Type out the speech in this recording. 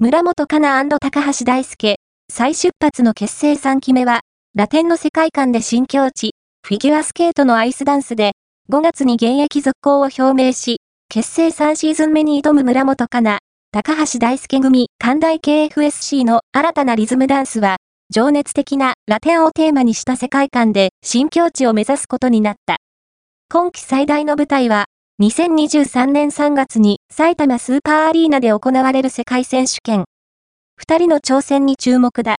村本かな高橋大輔、再出発の結成3期目は、ラテンの世界観で新境地、フィギュアスケートのアイスダンスで、5月に現役続行を表明し、結成3シーズン目に挑む村本かな、高橋大輔組、関大 KFSC の新たなリズムダンスは、情熱的なラテンをテーマにした世界観で新境地を目指すことになった。今季最大の舞台は、2023年3月に埼玉スーパーアリーナで行われる世界選手権。二人の挑戦に注目だ。